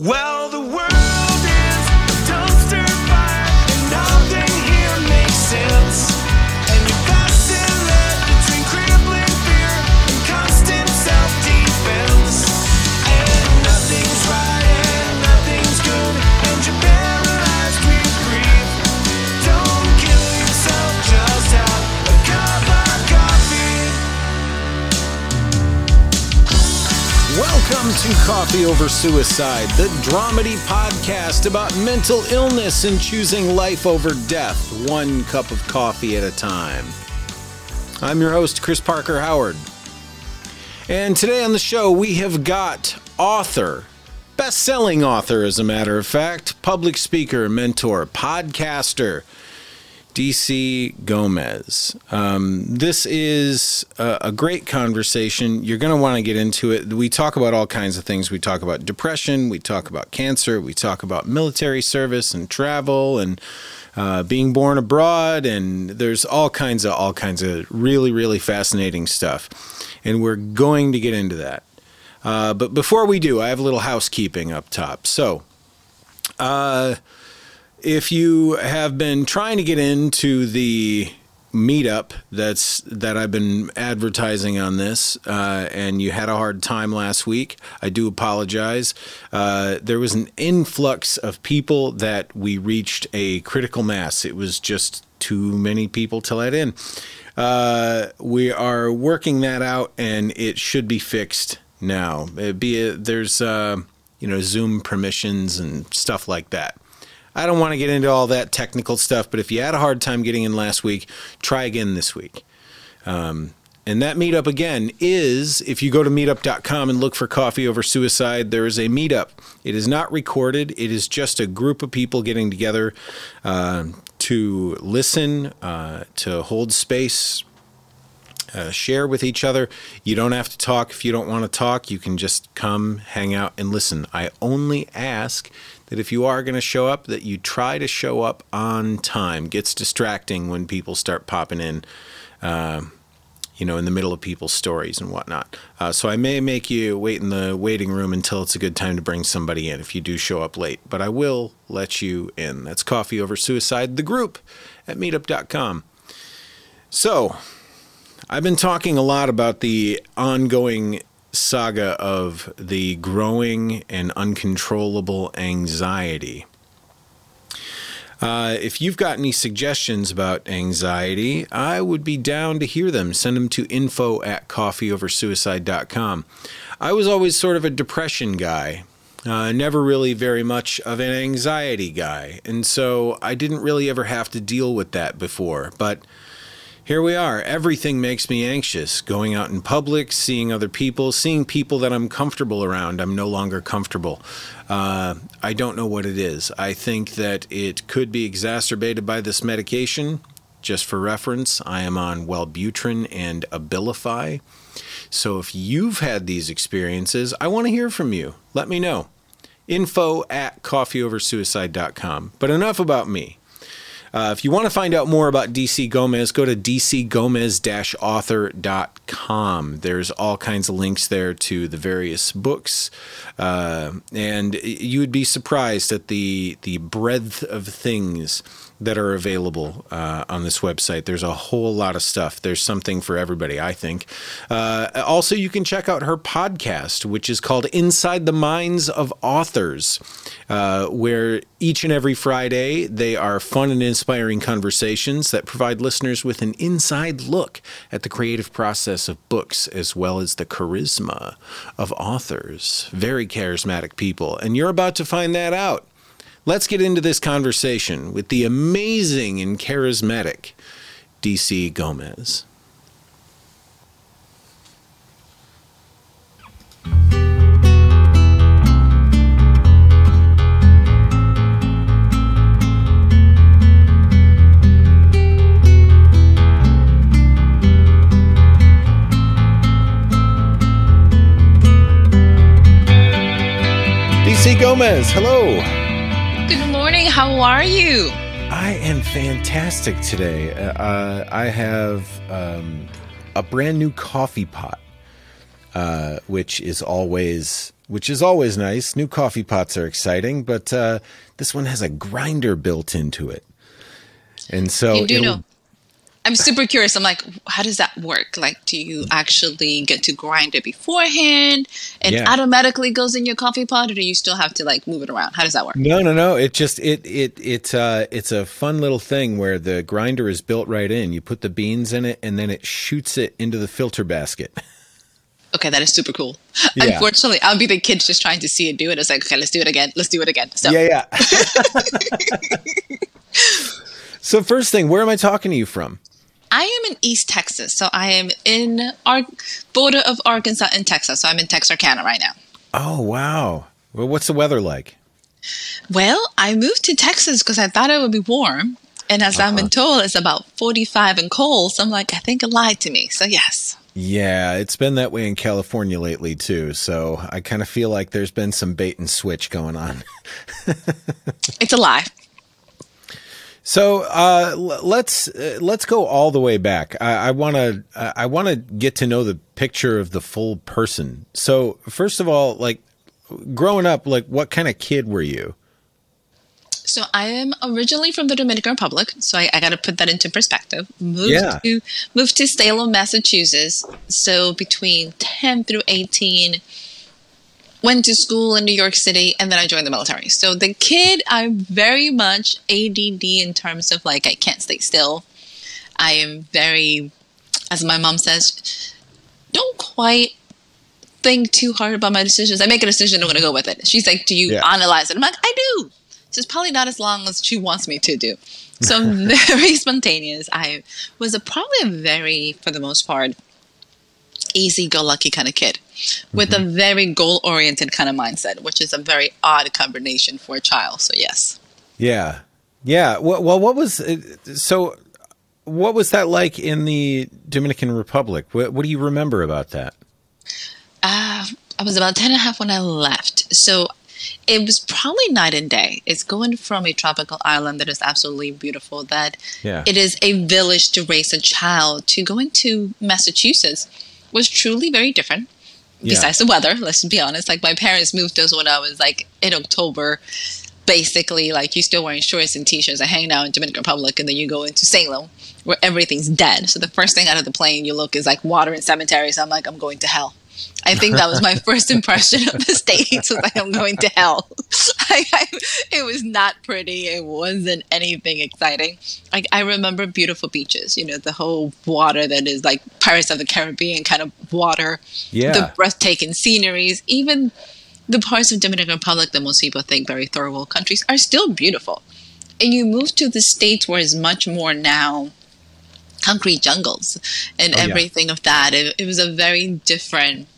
Well, the world Coffee Over Suicide, the dramedy podcast about mental illness and choosing life over death, one cup of coffee at a time. I'm your host, Chris Parker Howard. And today on the show, we have got author, best selling author, as a matter of fact, public speaker, mentor, podcaster, DC Gomez. Um, this is a, a great conversation. You're going to want to get into it. We talk about all kinds of things. We talk about depression. We talk about cancer. We talk about military service and travel and uh, being born abroad. And there's all kinds of all kinds of really really fascinating stuff. And we're going to get into that. Uh, but before we do, I have a little housekeeping up top. So. Uh, if you have been trying to get into the meetup that's that I've been advertising on this, uh, and you had a hard time last week, I do apologize. Uh, there was an influx of people that we reached a critical mass. It was just too many people to let in. Uh, we are working that out, and it should be fixed now. It be it, there's uh, you know Zoom permissions and stuff like that. I don't want to get into all that technical stuff, but if you had a hard time getting in last week, try again this week. Um, and that meetup again is if you go to meetup.com and look for Coffee Over Suicide, there is a meetup. It is not recorded, it is just a group of people getting together uh, to listen, uh, to hold space, uh, share with each other. You don't have to talk if you don't want to talk. You can just come, hang out, and listen. I only ask that if you are going to show up, that you try to show up on time. Gets distracting when people start popping in. Uh, you know, in the middle of people's stories and whatnot. Uh, so I may make you wait in the waiting room until it's a good time to bring somebody in if you do show up late, but I will let you in. That's Coffee Over Suicide, the group at meetup.com. So, I've been talking a lot about the ongoing saga of the growing and uncontrollable anxiety. Uh, if you've got any suggestions about anxiety, I would be down to hear them. Send them to info at coffeeoversuicide.com. I was always sort of a depression guy, uh, never really very much of an anxiety guy. And so I didn't really ever have to deal with that before. But here we are. Everything makes me anxious. Going out in public, seeing other people, seeing people that I'm comfortable around, I'm no longer comfortable. Uh, I don't know what it is. I think that it could be exacerbated by this medication. Just for reference, I am on Wellbutrin and Abilify. So if you've had these experiences, I want to hear from you. Let me know. Info at coffeeoversuicide.com. But enough about me. Uh, if you want to find out more about DC Gomez, go to dcgomez-author.com. There's all kinds of links there to the various books, uh, and you would be surprised at the the breadth of things that are available uh, on this website. There's a whole lot of stuff. There's something for everybody, I think. Uh, also, you can check out her podcast, which is called Inside the Minds of Authors, uh, where each and every Friday they are fun and inspiring conversations that provide listeners with an inside look at the creative process of books as well as the charisma of authors. Very charismatic people. And you're about to find that out. Let's get into this conversation with the amazing and charismatic DC Gomez. DC Gomez, hello. Morning. How are you? I am fantastic today. Uh, I have um, a brand new coffee pot, uh, which is always which is always nice. New coffee pots are exciting, but uh, this one has a grinder built into it, and so You do know. I'm super curious. I'm like, how does that work? Like, do you actually get to grind it beforehand and Yeah. automatically goes in your coffee pot, or do you still have to like move it around? How does that work? No, no, no. It just it it it's uh it's a fun little thing where the grinder is built right in. You put the beans in it and then it shoots it into the filter basket. Okay, that is super cool. Yeah. Unfortunately, I'll be the kids just trying to see it do it. It's like, okay, let's do it again. Let's do it again. So, Yeah, yeah. so first thing, where am I talking to you from? I am in East Texas. So I am in our border of Arkansas and Texas. So I'm in Texarkana right now. Oh, wow. Well, what's the weather like? Well, I moved to Texas because I thought it would be warm. And as I've been uh-huh. told, it's about 45 and cold. So I'm like, I think it lied to me. So, yes. Yeah, it's been that way in California lately too. So I kind of feel like there's been some bait and switch going on. It's a lie. So uh, l- let's uh, let's go all the way back. I want to I want to get to know the picture of the full person. So first of all, like growing up, like what kind of kid were you? So I am originally from the Dominican Republic, so I, I got to put that into perspective. Moved Yeah. to moved to Salem, Massachusetts. So between ten through eighteen, went to school in New York City, and then I joined the military. So the kid, I'm very much ADD in terms of like I can't stay still. I am very, as my mom says, don't quite think too hard about my decisions. I make a decision, I'm going to go with it. She's like, "Do you Yeah. analyze it?" I'm like, "I do." She's probably not as long as she wants me to do. So I'm very spontaneous. I was a, probably a very, for the most part, easy-go-lucky kind of kid with a very goal-oriented kind of mindset, which is a very odd combination for a child. So yes. Yeah, yeah. Well, well what was uh, so? What was that like in the Dominican Republic? What, what do you remember about that? Uh, I was about 10 and a half when I left. So it was probably night and day. It's going from a tropical island that is absolutely beautiful, that Yeah. it is a village to raise a child, to going to Massachusetts was truly very different. Yeah. Besides the weather, let's be honest. Like my parents moved us when I was like in October. Basically, like you're still wearing shorts and t-shirts and hanging out in Dominican Republic, and then you go into Salem where everything's dead. So the first thing out of the plane you look is like water and cemeteries. I'm like, I'm going to hell. I think that was my first impression of the states. Was like I'm going to hell. I, I, it was not pretty. It wasn't anything exciting. Like I remember beautiful beaches. You know, the whole water that is like Pirates of the Caribbean kind of water. Yeah. The breathtaking sceneries. Even the parts of Dominican Republic that most people think very third world countries are still beautiful. And you move to the states where it's much more now concrete jungles and Oh, yeah. everything of that. It, it was a very different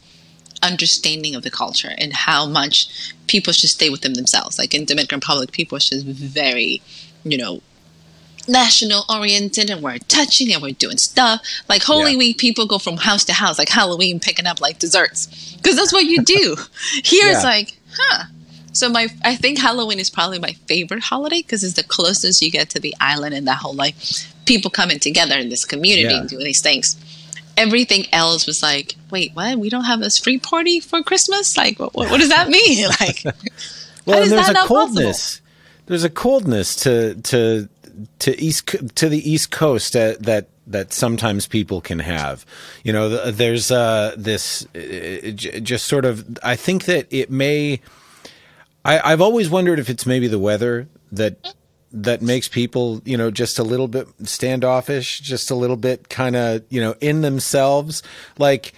understanding of the culture and how much people should stay within themselves. Like in Dominican Republic, people are just very, you know, national oriented and we're touching and we're doing stuff. Like Holy Yeah. Week, people go from house to house, like Halloween, picking up like desserts because that's what you do. Here it's like, huh. So my, I think Halloween is probably my favorite holiday because it's the closest you get to the island and that whole like people coming together in this community Yeah. and doing these things. Everything else was like, wait, what? We don't have a free party for Christmas? Like, what, what, what does that mean? Like, Well, there's a not possible? coldness. There's a coldness to to to east to the East Coast that that that sometimes people can have. You know, there's uh, this uh, just sort of. I think that it may. I, I've always wondered if it's maybe the weather that that makes people, you know, just a little bit standoffish, just a little bit kind of, you know, in themselves. Like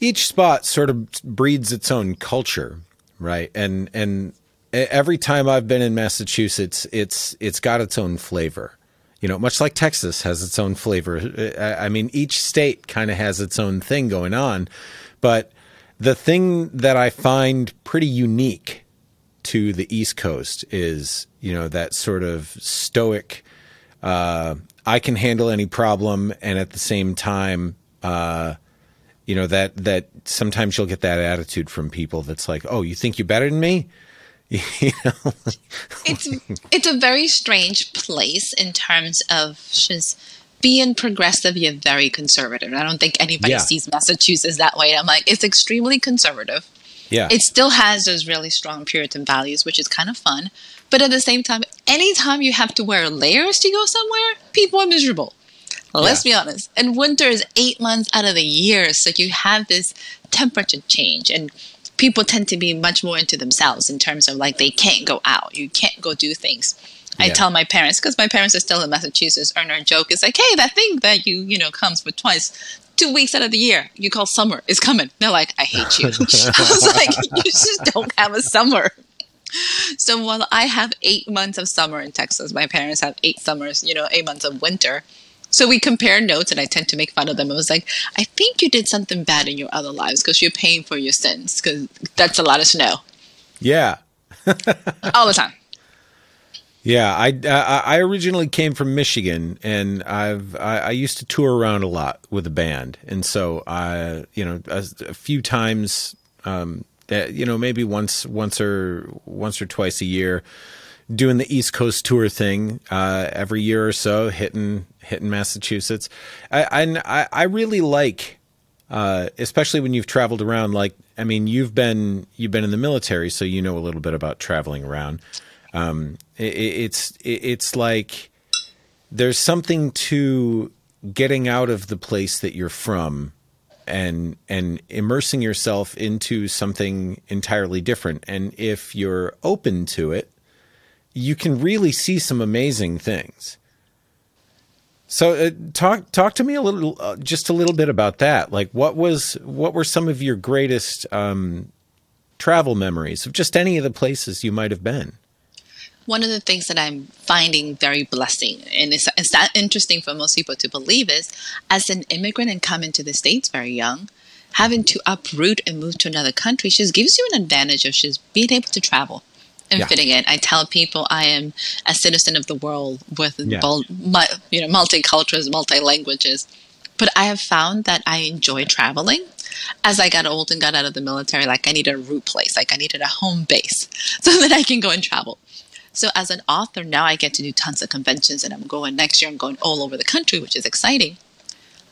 each spot sort of breeds its own culture, right? And and every time I've been in Massachusetts, it's it's got its own flavor. You know, much like Texas has its own flavor. I I mean, each state kind of has its own thing going on, but the thing that I find pretty unique to the East Coast is, you know, that sort of stoic, uh, I can handle any problem, and at the same time, uh, you know, that that sometimes you'll get that attitude from people that's like, oh, you think you're better than me? you know, it's it's a very strange place in terms of just being progressive you're very conservative. I don't think anybody Yeah. sees Massachusetts that way. I'm like, it's extremely conservative. Yeah. It still has those really strong Puritan values, which is kind of fun. But at the same time, anytime you have to wear layers to go somewhere, people are miserable. Let's Yeah. be honest. And winter is eight months out of the year, so you have this temperature change, and people tend to be much more into themselves in terms of like they can't go out, you can't go do things. I tell my parents because my parents are still in Massachusetts, and our joke is like, "Hey, that thing that you you know comes for twice." Two weeks out of the year, you call summer is coming. They're like, I hate you. I was like, you just don't have a summer. So while I have eight months of summer in Texas, my parents have eight summers, you know, eight months of winter. So we compare notes, and I tend to make fun of them. I was like, I think you did something bad in your other lives because you're paying for your sins because that's a lot of snow Yeah. all the time. Yeah, I, I I originally came from Michigan, and I've I, I used to tour around a lot with a band, and so I you know a, a few times, um, you know maybe once once or once or twice a year, doing the East Coast tour thing uh, every year or so, hitting hitting Massachusetts. I I I really like uh, especially when you've traveled around. Like, I mean, you've been you've been in the military, so you know a little bit about traveling around. Um, it, it's it, it's like there's something to getting out of the place that you're from and and immersing yourself into something entirely different. And if you're open to it, you can really see some amazing things. So uh, talk talk to me a little, uh, just a little bit about that. Like, what was what were some of your greatest um, travel memories of just any of the places you might have been? One of the things that I'm finding very blessing, and it's, it's not interesting for most people to believe, is as an immigrant and come into the States very young, having to uproot and move to another country just gives you an advantage of just being able to travel and Yeah. fitting in. I tell people I am a citizen of the world with Yeah. bul- mu- you know multicultures, multi languages. But I have found that I enjoy traveling. As I got old and got out of the military, like I needed a root place, like I needed a home base so that I can go and travel. So as an author, now I get to do tons of conventions and I'm going next year, I'm going all over the country, which is exciting.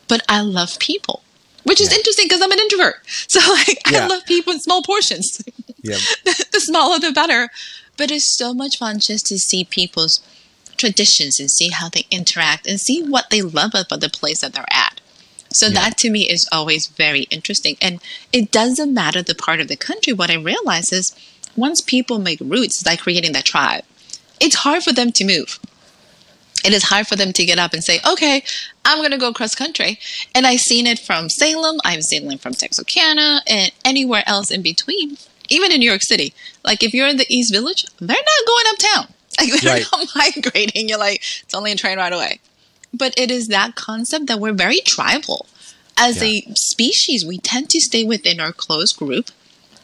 But I love people, which is Yeah. interesting because I'm an introvert. So like Yeah. I love people in small portions. Yeah, the smaller the better. But it's so much fun just to see people's traditions and see how they interact and see what they love about the place that they're at. So Yeah. that to me is always very interesting. And it doesn't matter the part of the country. What I realize is once people make roots, it's like creating that tribe. It's hard for them to move. It is hard for them to get up and say, okay, I'm going to go cross country. And I've seen it from Salem, I've seen it from Texarkana, and anywhere else in between, even in New York City. Like if you're in the East Village, they're not going uptown. Like they're Right. not migrating. You're like, it's only a train ride away. But it is that concept that we're very tribal. As Yeah. a species, we tend to stay within our close group.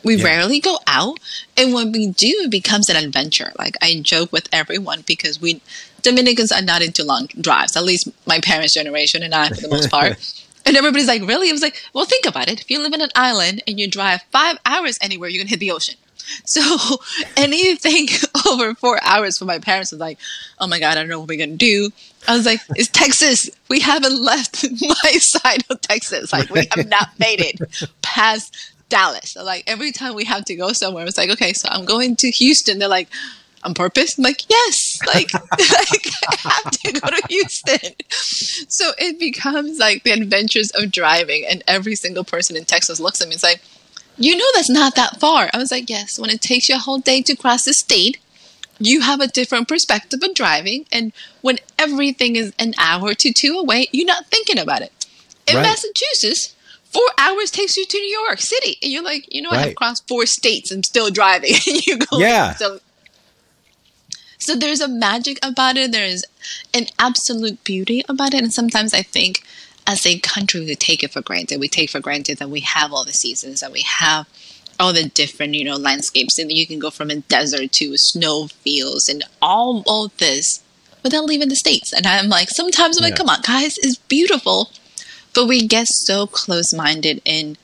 We Yeah. rarely go out. And when we do, it becomes an adventure. Like I joke with everyone because we Dominicans are not into long drives, at least my parents' generation and I for the most part. and everybody's like, really? I was like, well, think about it. If you live in an island and you drive five hours anywhere, you're going to hit the ocean. So anything over four hours for my parents was like, oh my God, I don't know what we're going to do. I was like, it's Texas. We haven't left my side of Texas. Like, we have not made it past Dallas. So, like, every time we have to go somewhere, it's like, okay, so I'm going to Houston. They're like, on purpose? I'm like, yes, like, like I have to go to Houston. So it becomes like the adventures of driving, and every single person in Texas looks at me and is like, you know, that's not that far. I was like, yes, when it takes you a whole day to cross the state, you have a different perspective of driving. And when everything is an hour to two away, you're not thinking about it. In Right. Massachusetts, four hours takes you to New York City. And you're like, you know, I've crossed four states and still driving. and you go, Yeah. So, so there's a magic about it. There's an absolute beauty about it. And sometimes I think as a country, we take it for granted. We take for granted that we have all the seasons, that we have all the different, you know, landscapes. And you can go from a desert to snow fields and all of this without leaving the States. And I'm like, sometimes I'm like, come on, guys, it's beautiful. But we get so close minded in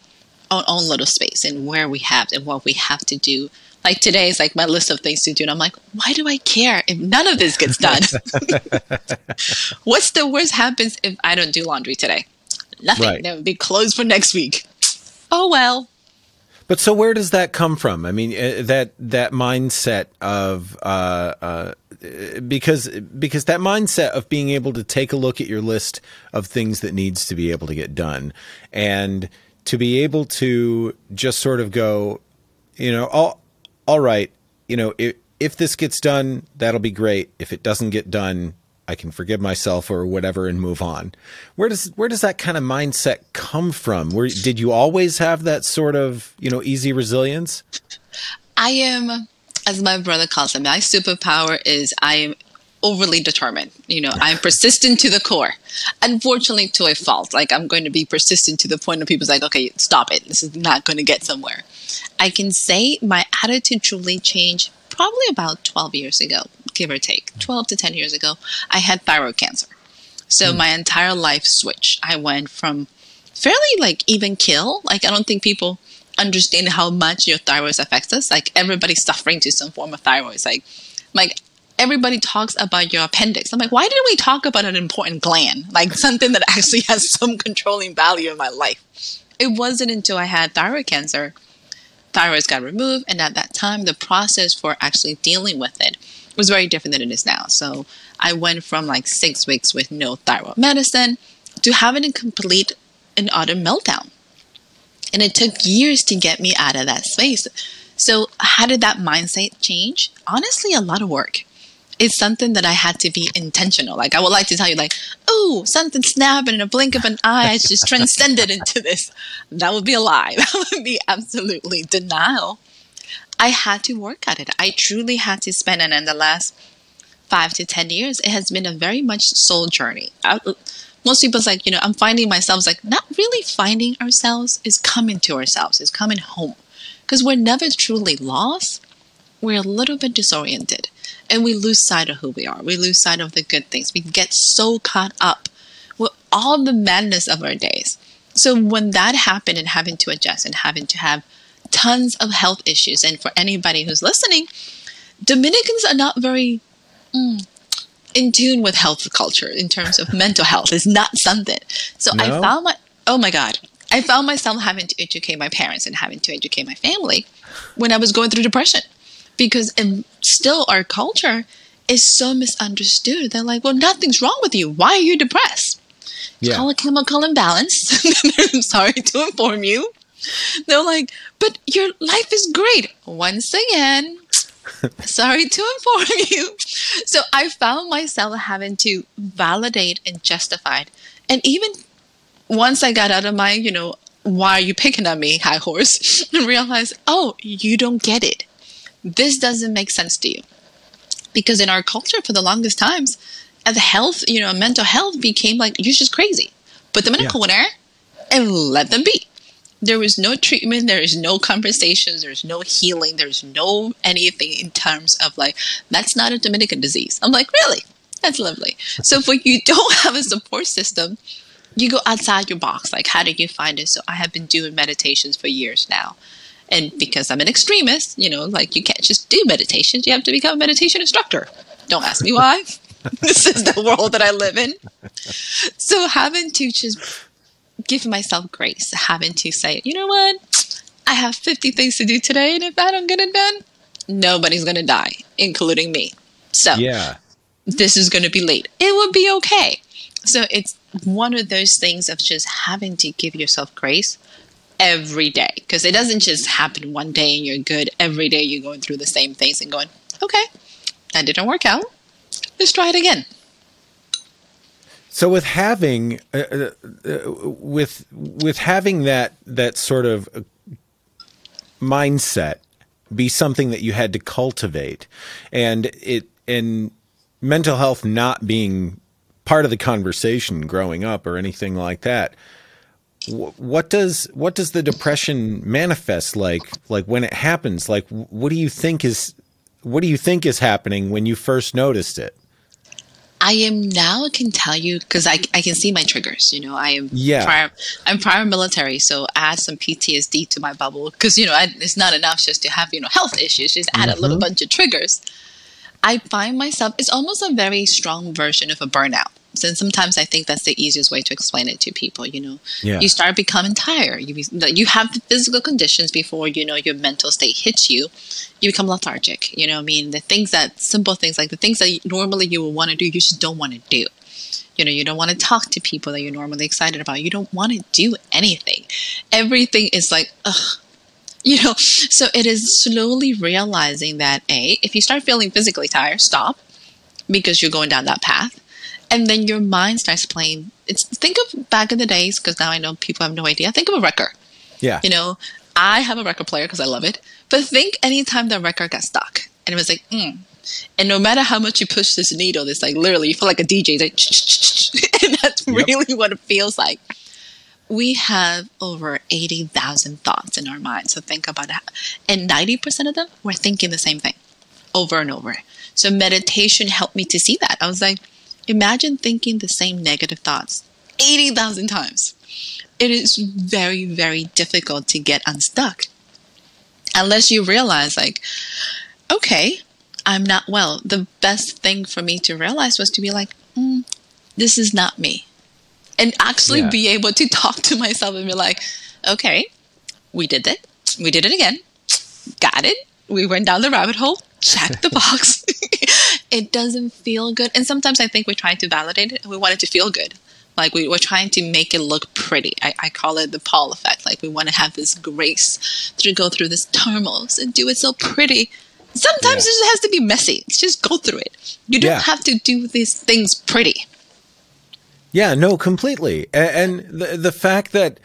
our own little space and where we have and what we have to do. Like today is like my list of things to do, and I'm like, why do I care if none of this gets done? What's the worst happens if I don't do laundry today? Nothing. Right. That would be closed for next week. Oh well. But so where does that come from? I mean, uh, that that mindset of uh, uh, because because that mindset of being able to take a look at your list of things that needs to be able to get done, and to be able to just sort of go, you know, all all right, you know, if if this gets done, that'll be great. If it doesn't get done, I can forgive myself or whatever and move on. Where does where does that kind of mindset come from? Where did you always have that sort of you know easy resilience? I am, as my brother calls it, my superpower is I am overly determined. You know, I'm persistent to the core. Unfortunately, to a fault. Like I'm going to be persistent to the point of people's like, okay, stop it. This is not going to get somewhere. I can say my attitude truly changed probably about 12 years ago, give or take. 12 to 10 years ago, I had thyroid cancer. So hmm. my entire life switched. I went from fairly like even kill. Like I don't think people understand how much your thyroid affects us. Like everybody's suffering to some form of thyroid. Like, like everybody talks about your appendix. I'm like, why didn't we talk about an important gland? Like something that actually has some controlling value in my life. It wasn't until I had thyroid cancer, thyroid got removed, and at that time, the process for actually dealing with it was very different than it is now. So I went from like six weeks with no thyroid medicine to having a complete and utter meltdown. And it took years to get me out of that space. So, how did that mindset change? Honestly, a lot of work. It's something that I had to be intentional. Like, I would like to tell you, like, oh, something snapped in a blink of an eye. I just transcended into this. That would be a lie. That would be absolutely denial. I had to work at it. I truly had to spend it in the last five to 10 years. It has been a very much soul journey. I, most people's like, you know, I'm finding myself like not really finding ourselves, is coming to ourselves, is coming home. Because we're never truly lost. We're a little bit disoriented and we lose sight of who we are. We lose sight of the good things. We get so caught up with all the madness of our days. So when that happened and having to adjust and having to have tons of health issues, and for anybody who's listening, Dominicans are not very mm, in tune with health culture in terms of mental health. It's not something. So I found my oh my god, I found myself having to educate my parents and having to educate my family when I was going through depression because in, still our culture is so misunderstood. They're like, well, nothing's wrong with you. Why are you depressed? Yeah. Call a chemical imbalance. I'm sorry to inform you. They're like, but your life is great. Once again, sorry to inform you. So I found myself having to validate and justify it. And even once I got out of my, you know, why are you picking on me, high horse, and realized, oh, you don't get it. This doesn't make sense to you. Because in our culture, for the longest times, the health, you know, mental health became like, you're just crazy. Put them in Yeah. a corner and let them be. There was no treatment, there is no conversations, there's no healing, there's no anything in terms of like, that's not a Dominican disease. I'm like, really? That's lovely. So if you don't have a support system, you go outside your box. Like, how do you find it? So I have been doing meditations for years now. And because I'm an extremist, you know, like you can't just do meditations, you have to become a meditation instructor. Don't ask me why. this is the world that I live in. So having to just give myself grace, having to say, you know what? I have 50 things to do today, and if I don't get it done, nobody's going to die, including me. So Yeah. this is going to be late. It will be okay. So it's one of those things of just having to give yourself grace every day because it doesn't just happen one day and you're good. Every day you're going through the same things and going, okay, that didn't work out. Let's try it again. So with having uh, uh, uh, with with having that that sort of mindset be something that you had to cultivate, and it and mental health not being part of the conversation growing up or anything like that. What does what does the depression manifest like? Like when it happens, like what do you think is what do you think is happening when you first noticed it? I am now can tell you because I, I can see my triggers. You know, I am Yeah. prior I'm prior military, so add some PTSD to my bubble because you know I, it's not enough just to have you know health issues. Just add a little mm-hmm. bunch of triggers. I find myself it's almost a very strong version of a burnout. Stops. And sometimes I think that's the easiest way to explain it to people. You know, Yeah. you start becoming tired. You be, you have the physical conditions before you know your mental state hits you. You become lethargic. You know, I mean, the things that simple things like the things that normally you would want to do, you just don't want to do. You know, you don't want to talk to people that you're normally excited about. You don't want to do anything. Everything is like, ugh. You know, so it is slowly realizing that A, if you start feeling physically tired, stop because you're going down that path. And then your mind starts playing. It's think of back in the days, because now I know people have no idea. Think of a record. Yeah. You know, I have a record player because I love it. But think anytime the record got stuck and it was like, mm. And no matter how much you push this needle, it's like literally you feel like a DJ. Like, and that's Yep. really what it feels like. We have over 80,000 thoughts in our mind. So think about it. And 90% of them, we're thinking the same thing over and over. So meditation helped me to see that. I was like, imagine thinking the same negative thoughts 80,000 times. It is very, very difficult to get unstuck unless you realize, like, okay, I'm not well. The best thing for me to realize was to be like, mm, this is not me. And actually Yeah. be able to talk to myself and be like, okay, we did it. We did it again. Got it. We went down the rabbit hole. Check the box. it doesn't feel good. And sometimes I think we're trying to validate it and we want it to feel good. Like we, we're trying to make it look pretty. I, I call it the Paul effect. Like we want to have this grace to go through this turmoils and do it so pretty. Sometimes Yeah. it just has to be messy. Just go through it. You don't Yeah. have to do these things pretty. Yeah, no, completely. A- And the the fact that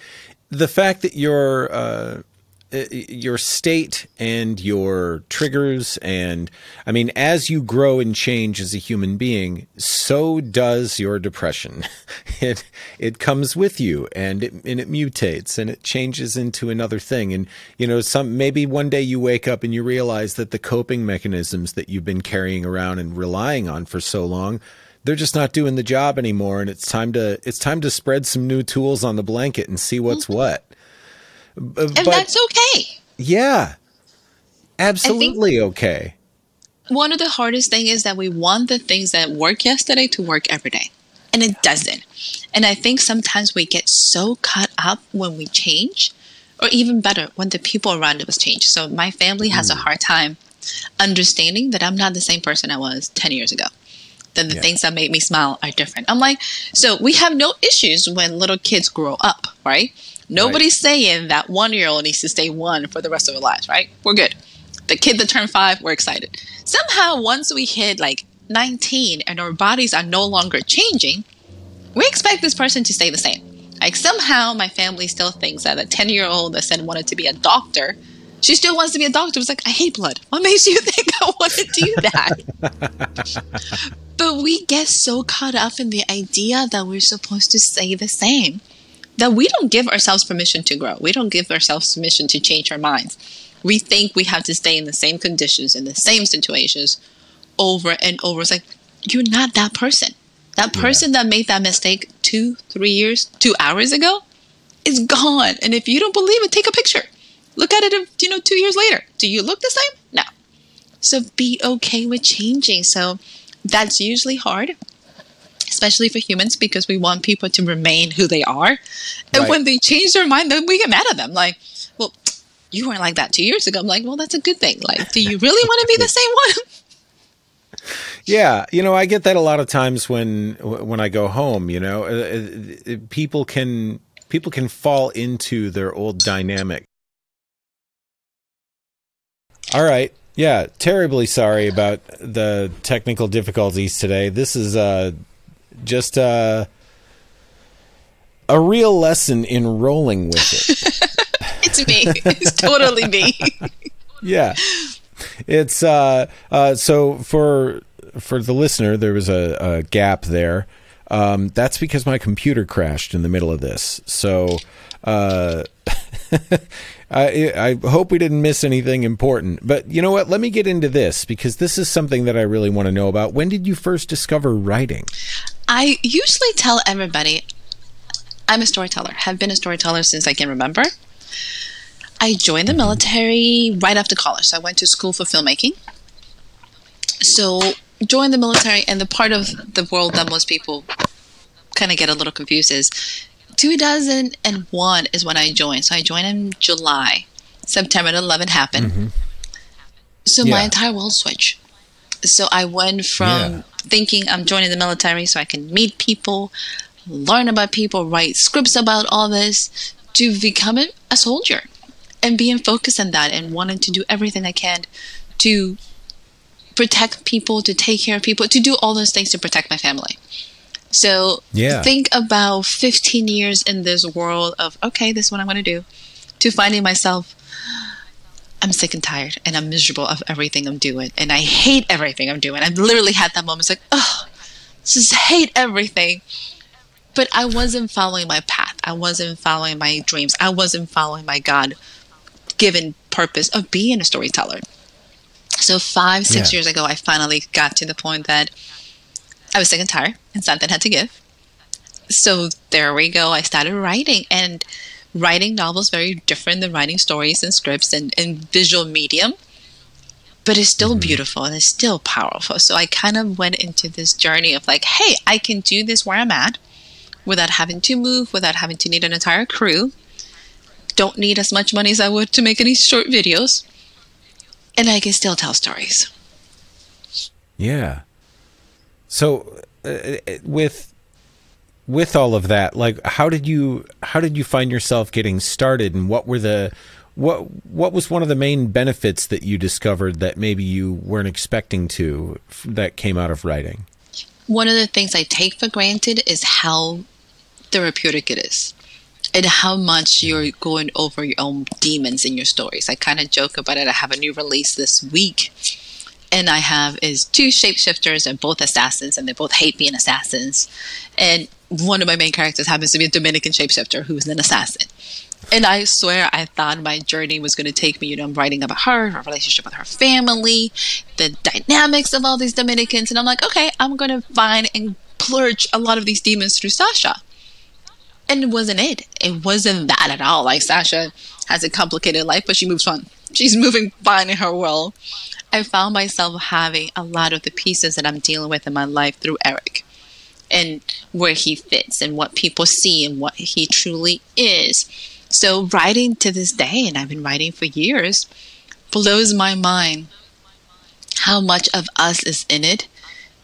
the fact that you're uh, Uh, your state and your triggers and I mean, as you grow and change as a human being, so does your depression. It it comes with you and it and it mutates and it changes into another thing. And you know, some maybe one day you wake up and you realize that the coping mechanisms that you've been carrying around and relying on for so long they're just not doing the job anymore and it's time to it's time to spread some new tools on the blanket and see what's mm-hmm. what B- Uh, and but that's okay. yeah. Absolutely okay. one of the hardest thing is that we want the things that work yesterday to work every day and it doesn't. And i think sometimes we get so caught up when we change or even better when the people around us change. So my family has a hmm. hard time understanding that i'm not the same person i was 10 years ago. That the Yeah. things that make me smile are different. I'm like so we have no issues when little kids grow up right nobody's saying that one year old needs to stay one for the rest of their lives right we're good the kid that turned five, we're excited. Somehow, once we hit like 19 and our bodies are no longer changing, we expect this person to stay the same. Like somehow, my family still thinks that a 10 year old that said wanted to be a doctor, she still wants to be a doctor. It's like, I hate blood. What makes you think I want to do that? but we get so caught up in the idea that we're supposed to stay the same that we don't give ourselves permission to grow. We don't give ourselves permission to change our minds. We think we have to stay in the same conditions, in the same situations over and over. It's like, you're not that person. That person that made that mistake two, three years, two hours ago is gone. And if you don't believe it, take a picture. Look at it, you know, two years later. Do you look the same? No. So be okay with changing. So that's usually hard especially for humans because we want people to remain who they are. And Right. when they change their mind, then we get mad at them. Like, well, you weren't like that two years ago. I'm like, well, that's a good thing. Like, do you really want to be the same one? yeah you know i get that a lot of times when when i go home you know Uh, uh, people can people can fall into their old dynamic all right yeah terribly sorry about the technical difficulties today this is uh just uh a real lesson in rolling with it. It's me. It's totally me. yeah. It's uh uh so for for the listener there was a, a gap there. Um that's because my computer crashed in the middle of this. So uh I, I hope we didn't miss anything important. But you know what? Let me get into this because this is something that i really want to know about. When did you first discover writing I usually tell everybody I'm a storyteller, have been a storyteller since I can remember. I joined the military right after college. So I went to school for filmmaking. So joined the military and the part of the world that most people kind of get a little confused is 2001 is when I joined. So I joined in July. September 11 happened. So my Mm-hmm. Yeah. entire world switched. So I went from Yeah. Thinking I'm joining the military so I can meet people, learn about people, write scripts about all this, to become a soldier and being focused on that and wanting to do everything I can to protect people, to take care of people, to do all those things to protect my family. So Yeah. think about 15 years in this world of, okay, this is what I'm going to do, to finding myself, I'm sick and tired and I'm miserable of everything I'm doing. And I hate everything I'm doing. I've literally had that moment. It's like, oh, just hate everything. But I wasn't following my path. I wasn't following my dreams. I wasn't following my God given purpose of being a storyteller. So five, six Yeah. years ago, I finally got to the point that I was sick and tired and something had to give. So there we go. I started writing and writing novels very different than writing stories and scripts and, and visual medium. But it's still beautiful and it's still powerful. So I kind of went into this journey of like, hey, I can do this where I'm at without having to move, without having to need an entire crew. Don't need as much money as I would to make any short videos. And I can still tell stories. Yeah. So uh, with with all of that, like how did you how did you find yourself getting started and what were the what what was one of the main benefits that you discovered that maybe you weren't expecting to that came out of writing? one of the things I take for granted is how therapeutic it is and how much you're going over your own demons in your stories. I kind of joke about it. I have a new release this week, and I have is two shapeshifters and both assassins, and they both hate being assassins. And one of my main characters happens to be a Dominican shapeshifter who's an assassin. And I swear, I thought my journey was going to take me. You know, I'm writing about her, her relationship with her family, the dynamics of all these Dominicans, and I'm like, okay, I'm going to find and purge a lot of these demons through Sasha. And it wasn't it. It wasn't that at all. Like Sasha has a complicated life, but she moves on. She's moving fine in her world. I found myself having a lot of the pieces that I'm dealing with in my life through Eric and where he fits and what people see and what he truly is. So writing to this day, and I've been writing for years, blows my mind how much of us is in it.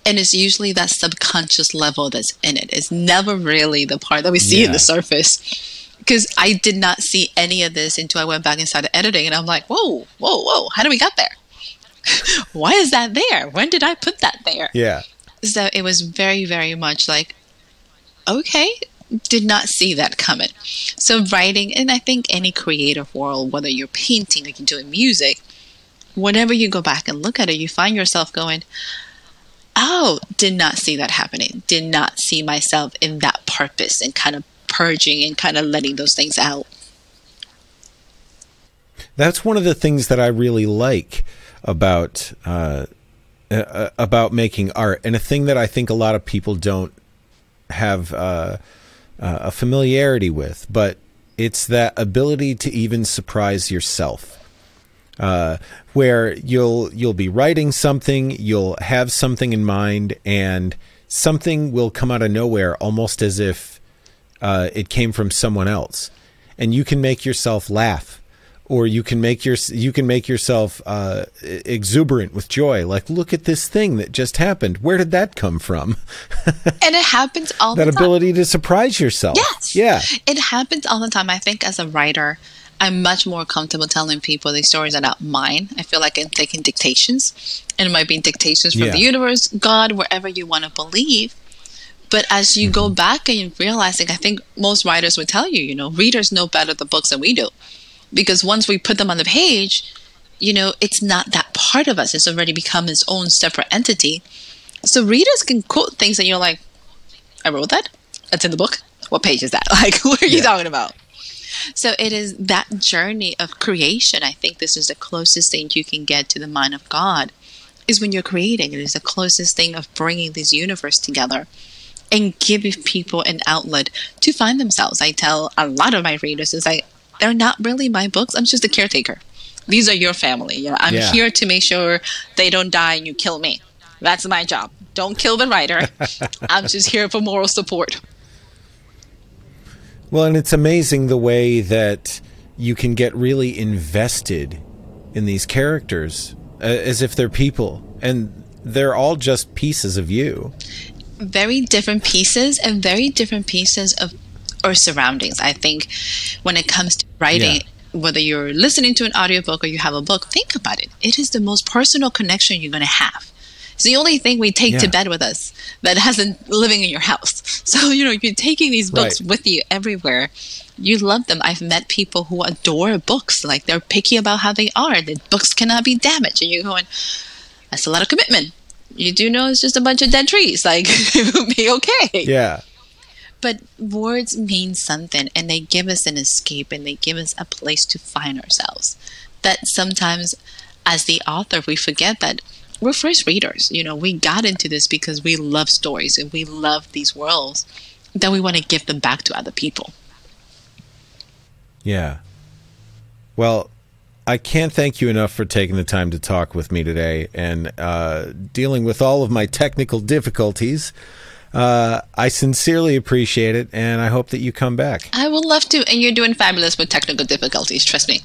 And it's usually that subconscious level that's in it. It's never really the part that we see in the surface. Because I did not see any of this until I went back and started editing, and I'm like, whoa, whoa, whoa, how do we get there? Why is that there? When did I put that there? Yeah. So it was very, very much like, okay, did not see that coming. So writing, and I think any creative world, whether you're painting or you're doing music, whenever you go back and look at it, you find yourself going, oh, did not see that happening. Did not see myself in that purpose and kind of purging and kind of letting those things out. That's one of the things that I really like about uh, uh, about making art, and a thing that I think a lot of people don't have uh, uh, a familiarity with. But it's that ability to even surprise yourself. Uh, where you'll you'll be writing something, you'll have something in mind, and something will come out of nowhere, almost as if uh, it came from someone else, and you can make yourself laugh, or you can make your you can make yourself uh, exuberant with joy. Like, look at this thing that just happened. Where did that come from? And it happens all that the time. That ability to surprise yourself. Yes. Yeah. It happens all the time. I think as a writer, I'm much more comfortable telling people these stories that are not mine. I feel like I'm taking dictations. And it might be dictations from Yeah. the universe, God, wherever you want to believe. But as you Mm-hmm. go back and realizing, I think most writers would tell you, you know, readers know better the books than we do. Because once we put them on the page, you know, it's not that part of us. It's already become its own separate entity. So readers can quote things and you're like, I wrote that? That's in the book? What page is that? Like, what are you Yeah. talking about? So it is that journey of creation. I think this is the closest thing you can get to the mind of God is when you're creating. It is the closest thing of bringing this universe together and giving people an outlet to find themselves. I tell a lot of my readers is like they're not really my books. I'm just a caretaker. These are your family. You know, I'm Yeah. here to make sure they don't die and you kill me. That's my job. Don't kill the writer. I'm just here for moral support. Well, and it's amazing the way that you can get really invested in these characters uh, as if they're people and they're all just pieces of you. very different pieces and very different pieces of our surroundings. I think when it comes to writing, whether you're listening to an audiobook or you have a book, think about it. It is the most personal connection you're going to have. It's the only thing we take to bed with us that hasn't living in your house. So, you know, you're taking these books Right. with you everywhere. You love them. I've met people who adore books. Like they're picky about how they are. The books cannot be damaged. And you're going, that's a lot of commitment. You do know it's just a bunch of dead trees. Like it would be okay. Yeah. But words mean something and they give us an escape and they give us a place to find ourselves. That sometimes, as the author, we forget that we're first readers. You know, we got into this because we love stories and we love these worlds that we want to give them back to other people. Yeah. Well, I can't thank you enough for taking the time to talk with me today and uh, dealing with all of my technical difficulties. Uh, I sincerely appreciate it, and I hope that you come back. I would love to, and you're doing fabulous with technical difficulties. Trust me.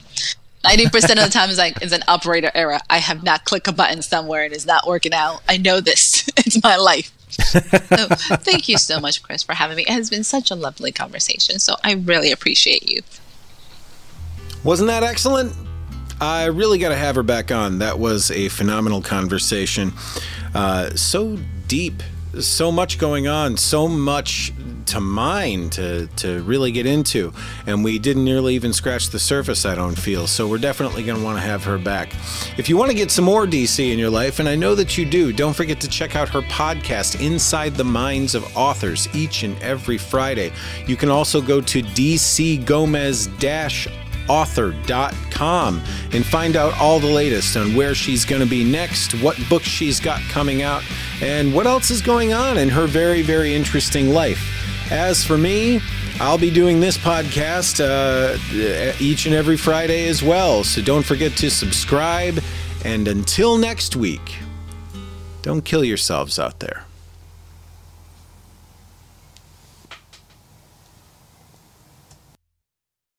Ninety percent of the time, it's like it's an operator error. I have not clicked a button somewhere and it's not working out. I know this. it's my life. so, thank you so much, Chris, for having me. It has been such a lovely conversation. So I really appreciate you. Wasn't that excellent? I really got to have her back on. That was a phenomenal conversation. Uh, so deep, so much going on, so much to mine to, to really get into. And we didn't nearly even scratch the surface, I don't feel. So we're definitely going to want to have her back. If you want to get some more DC in your life, and I know that you do, don't forget to check out her podcast, Inside the Minds of Authors, each and every Friday. You can also go to DC Gomez author.com and find out all the latest on where she's going to be next, what books she's got coming out, and what else is going on in her very, very interesting life. As for me, I'll be doing this podcast uh, each and every Friday as well, so don't forget to subscribe. And until next week, don't kill yourselves out there.